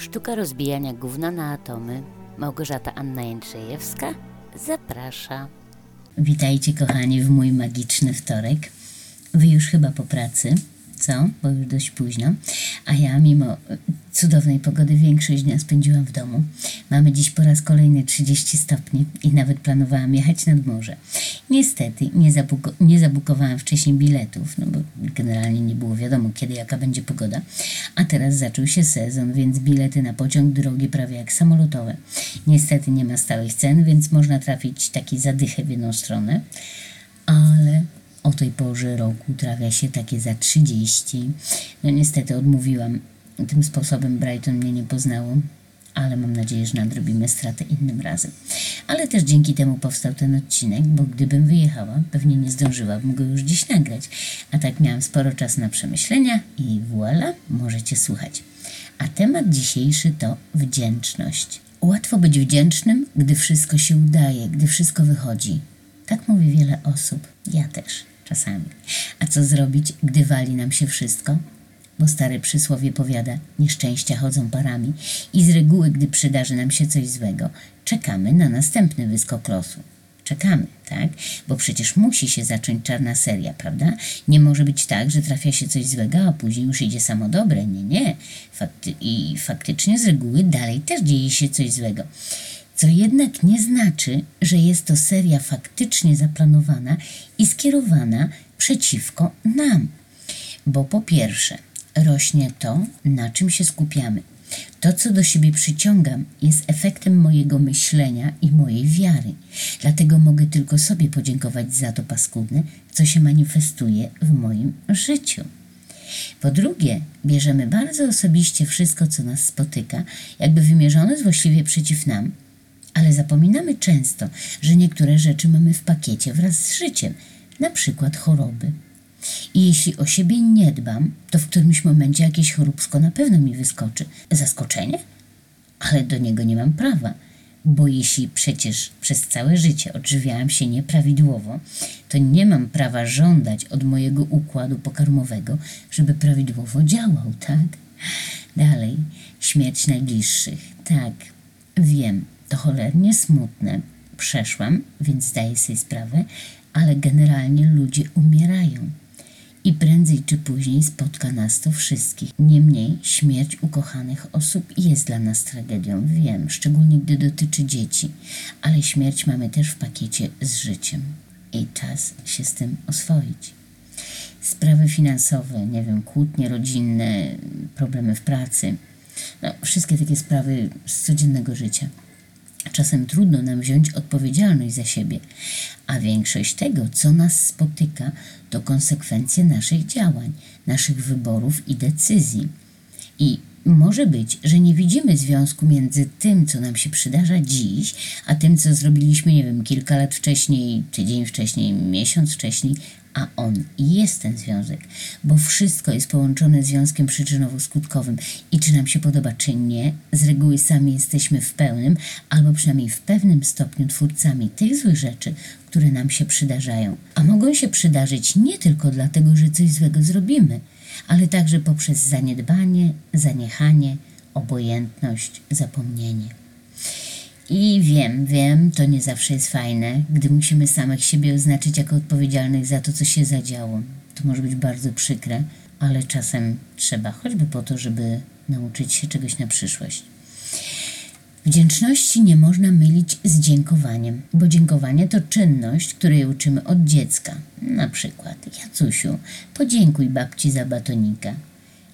Sztuka rozbijania gówna na atomy. Małgorzata Anna Jędrzejewska zaprasza. Witajcie kochani w mój magiczny wtorek. Wy już chyba po pracy, co? Bo już dość późno. A ja mimo cudownej pogody większość dnia spędziłam w domu. Mamy dziś po raz kolejny 30 stopni i nawet planowałam jechać nad morze. Niestety nie, zabuko- nie zabukowałam wcześniej biletów, no bo generalnie nie było wiadomo kiedy jaka będzie pogoda. A teraz zaczął się sezon, więc bilety na pociąg drogie prawie jak samolotowe. Niestety nie ma stałych cen, więc można trafić taki zadychę w jedną stronę. Ale o tej porze roku trafia się takie za 30. No niestety odmówiłam. Tym sposobem Brighton mnie nie poznało, ale mam nadzieję, że nadrobimy stratę innym razem. Ale też dzięki temu powstał ten odcinek, bo gdybym wyjechała, pewnie nie zdążyłabym go już dziś nagrać. A tak miałam sporo czasu na przemyślenia i voilà, możecie słuchać. A temat dzisiejszy to wdzięczność. Łatwo być wdzięcznym, gdy wszystko się udaje, gdy wszystko wychodzi. Tak mówi wiele osób, ja też czasami. A co zrobić, gdy wali nam się wszystko? Bo stare przysłowie powiada, nieszczęścia chodzą parami i z reguły, gdy przydarzy nam się coś złego, czekamy na następny wyskok losu. Czekamy, tak? Bo przecież musi się zacząć czarna seria, prawda? Nie może być tak, że trafia się coś złego, a później już idzie samo dobre. Nie, nie. Fakty- I faktycznie z reguły dalej też dzieje się coś złego. Co jednak nie znaczy, że jest to seria faktycznie zaplanowana i skierowana przeciwko nam. Bo po pierwsze, rośnie to, na czym się skupiamy. To, co do siebie przyciągam, jest efektem mojego myślenia i mojej wiary. Dlatego mogę tylko sobie podziękować za to paskudne, co się manifestuje w moim życiu. Po drugie, bierzemy bardzo osobiście wszystko, co nas spotyka, jakby wymierzone złośliwie przeciw nam, ale zapominamy często, że niektóre rzeczy mamy w pakiecie wraz z życiem, na przykład choroby. I jeśli o siebie nie dbam, to w którymś momencie jakieś choróbsko na pewno mi wyskoczy. Zaskoczenie? Ale do niego nie mam prawa, bo jeśli przecież przez całe życie odżywiałam się nieprawidłowo, to nie mam prawa żądać od mojego układu pokarmowego, żeby prawidłowo działał, tak? Dalej, śmierć najbliższych. Tak, wiem, to cholernie smutne. Przeszłam, więc zdaję sobie sprawę, ale generalnie ludzie umierają. I prędzej czy później spotka nas to wszystkich. Niemniej śmierć ukochanych osób jest dla nas tragedią, wiem, szczególnie gdy dotyczy dzieci, ale śmierć mamy też w pakiecie z życiem i czas się z tym oswoić. Sprawy finansowe, nie wiem, kłótnie rodzinne, problemy w pracy, no, wszystkie takie sprawy z codziennego życia. Czasem trudno nam wziąć odpowiedzialność za siebie, a większość tego, co nas spotyka, to konsekwencje naszych działań, naszych wyborów i decyzji. I może być, że nie widzimy związku między tym, co nam się przydarza dziś, a tym, co zrobiliśmy, nie wiem, kilka lat wcześniej, tydzień wcześniej, miesiąc wcześniej, a on jest ten związek, bo wszystko jest połączone związkiem przyczynowo-skutkowym i czy nam się podoba, czy nie, z reguły sami jesteśmy w pełnym albo przynajmniej w pewnym stopniu twórcami tych złych rzeczy, które nam się przydarzają. A mogą się przydarzyć nie tylko dlatego, że coś złego zrobimy, ale także poprzez zaniedbanie, zaniechanie, obojętność, zapomnienie. I wiem, wiem, to nie zawsze jest fajne, gdy musimy samych siebie oznaczyć jako odpowiedzialnych za to, co się zadziało. To może być bardzo przykre, ale czasem trzeba, choćby po to, żeby nauczyć się czegoś na przyszłość. Wdzięczności nie można mylić z dziękowaniem, bo dziękowanie to czynność, której uczymy od dziecka. Na przykład, Jacusiu, podziękuj babci za batonika.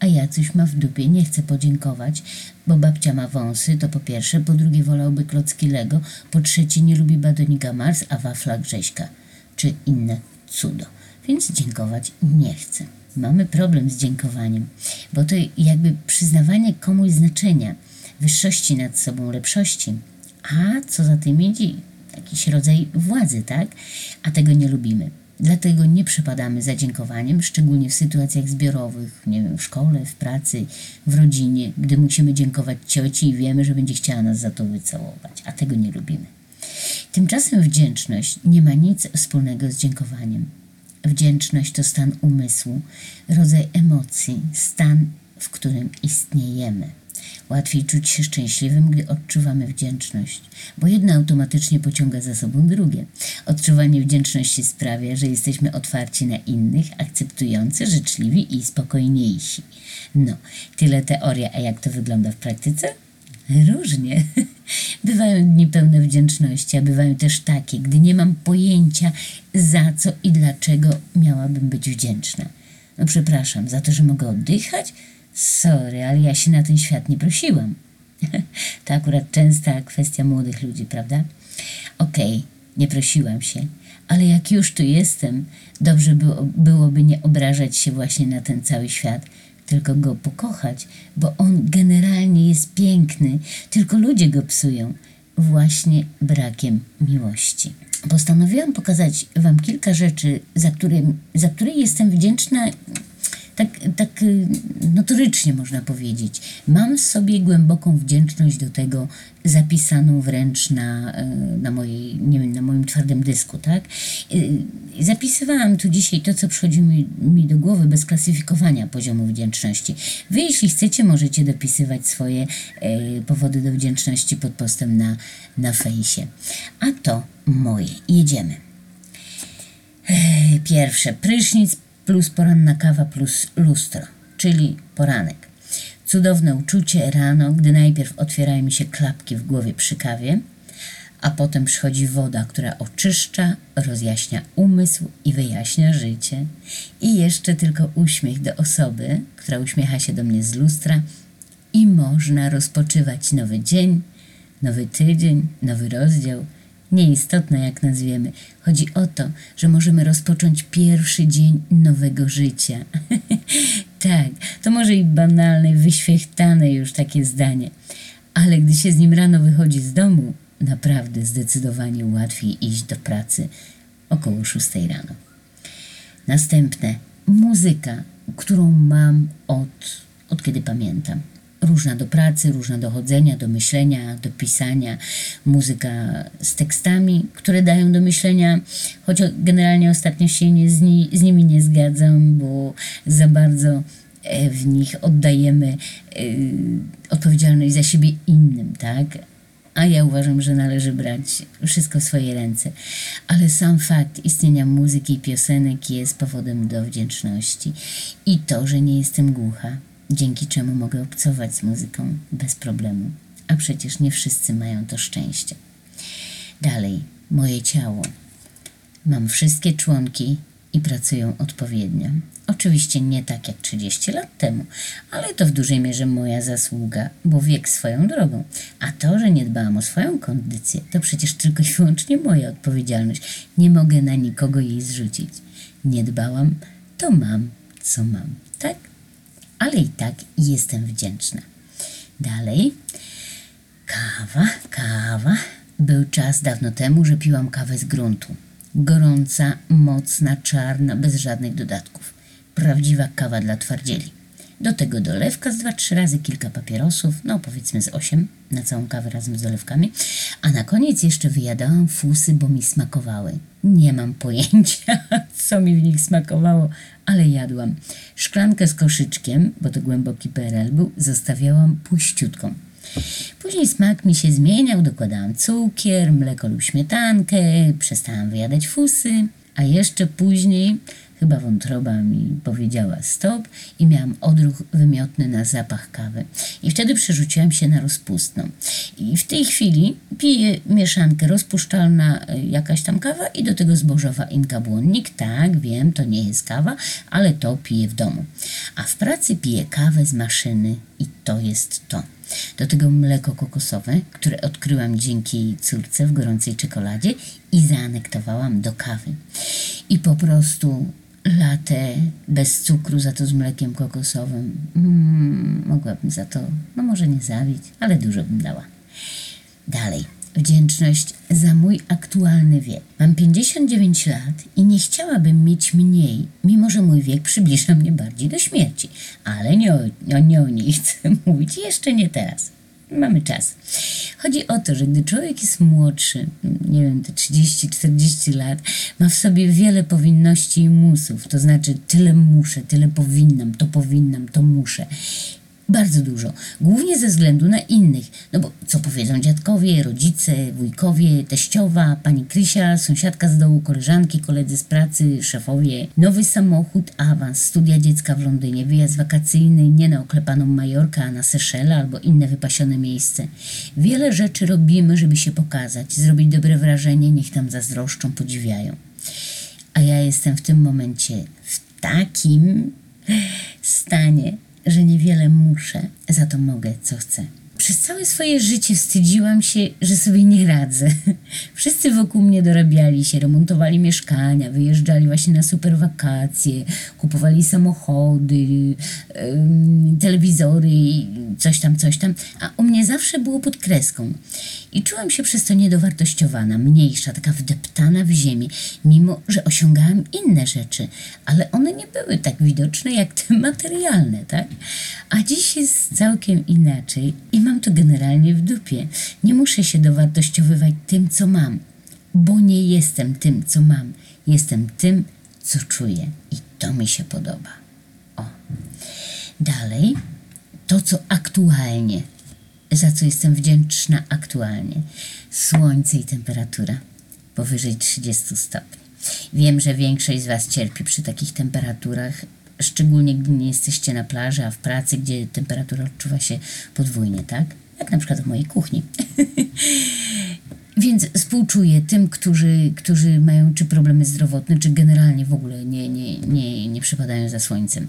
A Jacuś ma w dupie, nie chce podziękować, bo babcia ma wąsy, to po pierwsze, po drugie wolałby klocki Lego, po trzecie nie lubi batonika Mars, a wafla Grześka, czy inne cudo. Więc dziękować nie chce. Mamy problem z dziękowaniem, bo to jakby przyznawanie komuś znaczenia, wyższości nad sobą, lepszości. A co za tym idzie? Jakiś rodzaj władzy, tak? A tego nie lubimy. Dlatego nie przepadamy za dziękowaniem, szczególnie w sytuacjach zbiorowych, nie wiem, w szkole, w pracy, w rodzinie, gdy musimy dziękować cioci i wiemy, że będzie chciała nas za to wycałować, a tego nie lubimy. Tymczasem wdzięczność nie ma nic wspólnego z dziękowaniem. Wdzięczność to stan umysłu, rodzaj emocji, stan w którym istniejemy. Łatwiej czuć się szczęśliwym, gdy odczuwamy wdzięczność, bo jedno automatycznie pociąga za sobą drugie. Odczuwanie wdzięczności sprawia, że jesteśmy otwarci na innych, akceptujący, życzliwi i spokojniejsi. No, tyle teoria, a jak to wygląda w praktyce? Różnie. Bywają dni pełne wdzięczności, a bywają też takie, gdy nie mam pojęcia za co i dlaczego miałabym być wdzięczna. No przepraszam, za to, że mogę oddychać? Sorry, ale ja się na ten świat nie prosiłam. to akurat częsta kwestia młodych ludzi, prawda? Okej, nie prosiłam się, ale jak już tu jestem, dobrze było, byłoby nie obrażać się właśnie na ten cały świat, tylko go pokochać, bo on generalnie jest piękny, tylko ludzie go psują właśnie brakiem miłości. Postanowiłam pokazać Wam kilka rzeczy, za które, za które jestem wdzięczna tak, tak y, notorycznie można powiedzieć. Mam sobie głęboką wdzięczność do tego, zapisaną wręcz na, y, na, mojej, nie wiem, na moim twardym dysku, tak? Y, Zapisywałam tu dzisiaj to, co przychodzi mi, mi do głowy bez klasyfikowania poziomu wdzięczności. Wy, jeśli chcecie, możecie dopisywać swoje powody do wdzięczności pod postem na, na fejsie. A to moje. Jedziemy. E, Pierwsze, prysznic plus poranna kawa plus lustro, czyli poranek. Cudowne uczucie rano, gdy najpierw otwierają mi się klapki w głowie przy kawie, a potem przychodzi woda, która oczyszcza, rozjaśnia umysł i wyjaśnia życie. I jeszcze tylko uśmiech do osoby, która uśmiecha się do mnie z lustra, i można rozpoczywać nowy dzień, nowy tydzień, nowy rozdział. Nieistotne jak nazwiemy. Chodzi o to, że możemy rozpocząć pierwszy dzień nowego życia. tak, to może i banalne, wyświechtane już takie zdanie, ale gdy się z nim rano wychodzi z domu, naprawdę zdecydowanie łatwiej iść do pracy około 6 rano. Następne, muzyka, którą mam od, od kiedy pamiętam. Różna do pracy, różna do chodzenia, do myślenia, do pisania. Muzyka z tekstami, które dają do myślenia, choć generalnie ostatnio się nie z, ni, z nimi nie zgadzam, bo za bardzo e, w nich oddajemy e, odpowiedzialność za siebie innym, tak? A ja uważam, że należy brać wszystko w swoje ręce. Ale sam fakt istnienia muzyki i piosenek jest powodem do wdzięczności. I to, że nie jestem głucha, dzięki czemu mogę obcować z muzyką bez problemu. A przecież nie wszyscy mają to szczęście. Dalej, moje ciało. Mam wszystkie członki i pracują odpowiednio. Oczywiście nie tak jak 30 lat temu, ale to w dużej mierze moja zasługa, bo wiek swoją drogą. A to, że nie dbałam o swoją kondycję, to przecież tylko i wyłącznie moja odpowiedzialność. Nie mogę na nikogo jej zrzucić. Nie dbałam, to mam, co mam, tak? Ale i tak jestem wdzięczna. Dalej. Kawa, kawa. Był czas dawno temu, że piłam kawę z gruntu. Gorąca, mocna, czarna, bez żadnych dodatków. Prawdziwa kawa dla twardzieli. Do tego dolewka z dwa, trzy razy, kilka papierosów, no powiedzmy z osiem na całą kawę razem z dolewkami. A na koniec jeszcze wyjadałam fusy, bo mi smakowały. Nie mam pojęcia, co mi w nich smakowało, ale jadłam. Szklankę z koszyczkiem, bo to głęboki PRL był, zostawiałam puściutką. Później smak mi się zmieniał, dokładałam cukier, mleko lub śmietankę, przestałam wyjadać fusy, a jeszcze później chyba wątroba mi powiedziała stop i miałam odruch wymiotny na zapach kawy. I wtedy przerzuciłam się na rozpustną. I w tej chwili piję mieszankę rozpuszczalna, y, jakaś tam kawa i do tego zbożowa inka błonnik. Tak, wiem, to nie jest kawa, ale to piję w domu. A w pracy piję kawę z maszyny i to jest to. Do tego mleko kokosowe, które odkryłam dzięki córce w gorącej czekoladzie i zaanektowałam do kawy. I po prostu latę bez cukru, za to z mlekiem kokosowym. Mm, mogłabym za to, no może nie zabić, ale dużo bym dała. Dalej. Wdzięczność za mój aktualny wiek. Mam 59 lat i nie chciałabym mieć mniej, mimo że mój wiek przybliża mnie bardziej do śmierci. Ale nie o, nie o niej chcę mówić, jeszcze nie teraz. Mamy czas. Chodzi o to, że gdy człowiek jest młodszy, nie wiem, te 30-40 lat, ma w sobie wiele powinności i musów, to znaczy tyle muszę, tyle powinnam, to powinnam, to muszę. Bardzo dużo. Głównie ze względu na innych. No bo co powiedzą dziadkowie, rodzice, wujkowie, teściowa, pani Krysia, sąsiadka z dołu, koleżanki, koledzy z pracy, szefowie. Nowy samochód, awans, studia dziecka w Londynie, wyjazd wakacyjny, nie na oklepaną Majorkę, a na Seszele albo inne wypasione miejsce. Wiele rzeczy robimy, żeby się pokazać, zrobić dobre wrażenie, niech tam zazdroszczą, podziwiają. A ja jestem w tym momencie w takim stanie, że niewiele muszę, za to mogę, co chcę. Przez całe swoje życie wstydziłam się, że sobie nie radzę. Wszyscy wokół mnie dorabiali się, remontowali mieszkania, wyjeżdżali właśnie na super wakacje, kupowali samochody, telewizory, i coś tam, coś tam, a u mnie zawsze było pod kreską. I czułam się przez to niedowartościowana, mniejsza, taka wdeptana w ziemię, mimo że osiągałam inne rzeczy, ale one nie były tak widoczne jak te materialne, tak? A dziś jest całkiem inaczej i to generalnie w dupie. Nie muszę się dowartościowywać tym, co mam, bo nie jestem tym, co mam. Jestem tym, co czuję i to mi się podoba. O. Dalej, to co aktualnie, za co jestem wdzięczna aktualnie. Słońce i temperatura powyżej 30 stopni. Wiem, że większość z Was cierpi przy takich temperaturach, szczególnie gdy nie jesteście na plaży, a w pracy, gdzie temperatura odczuwa się podwójnie, tak? Jak na przykład w mojej kuchni. Więc współczuję tym, którzy, którzy mają czy problemy zdrowotne, czy generalnie w ogóle nie, nie, nie, nie przypadają za słońcem.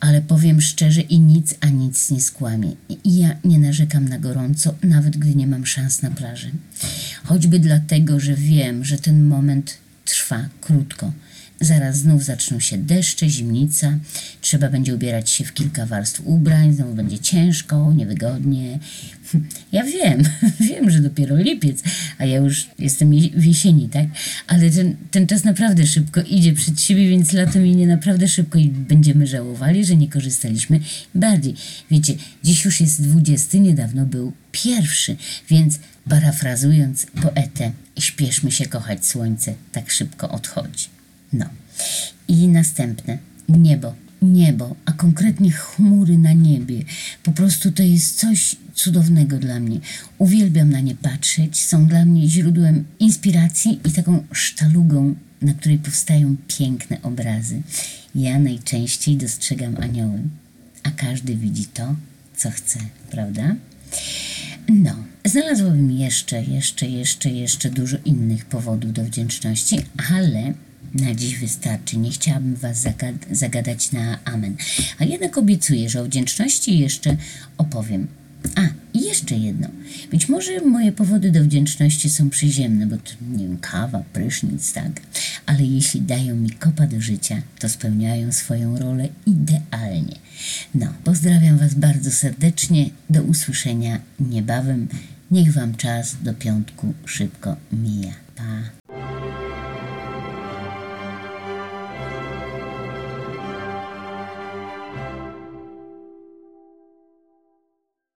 Ale powiem szczerze i nic, a nic nie skłamie. I ja nie narzekam na gorąco, nawet gdy nie mam szans na plaży. Choćby dlatego, że wiem, że ten moment trwa krótko. Zaraz znów zaczną się deszcze, zimnica, trzeba będzie ubierać się w kilka warstw ubrań, znowu będzie ciężko, niewygodnie. Ja wiem, wiem, że dopiero lipiec, a ja już jestem je- w jesieni, tak? Ale ten, ten czas naprawdę szybko idzie przed siebie, więc lato minie naprawdę szybko i będziemy żałowali, że nie korzystaliśmy bardziej. Wiecie, dziś już jest 20, niedawno był pierwszy, więc parafrazując poetę, śpieszmy się kochać słońce, tak szybko odchodzi. No. I następne. Niebo. Niebo, a konkretnie chmury na niebie. Po prostu to jest coś cudownego dla mnie. Uwielbiam na nie patrzeć. Są dla mnie źródłem inspiracji i taką sztalugą, na której powstają piękne obrazy. Ja najczęściej dostrzegam anioły, a każdy widzi to, co chce, prawda? No, znalazłabym jeszcze, jeszcze, jeszcze, jeszcze dużo innych powodów do wdzięczności, ale na dziś wystarczy. Nie chciałabym Was zagad- zagadać na amen. A jednak obiecuję, że o wdzięczności jeszcze opowiem. A, i jeszcze jedno. Być może moje powody do wdzięczności są przyziemne, bo to, nie wiem, kawa, prysznic, tak? Ale jeśli dają mi kopa do życia, to spełniają swoją rolę idealnie. No, pozdrawiam Was bardzo serdecznie. Do usłyszenia niebawem. Niech Wam czas do piątku szybko mija. Pa!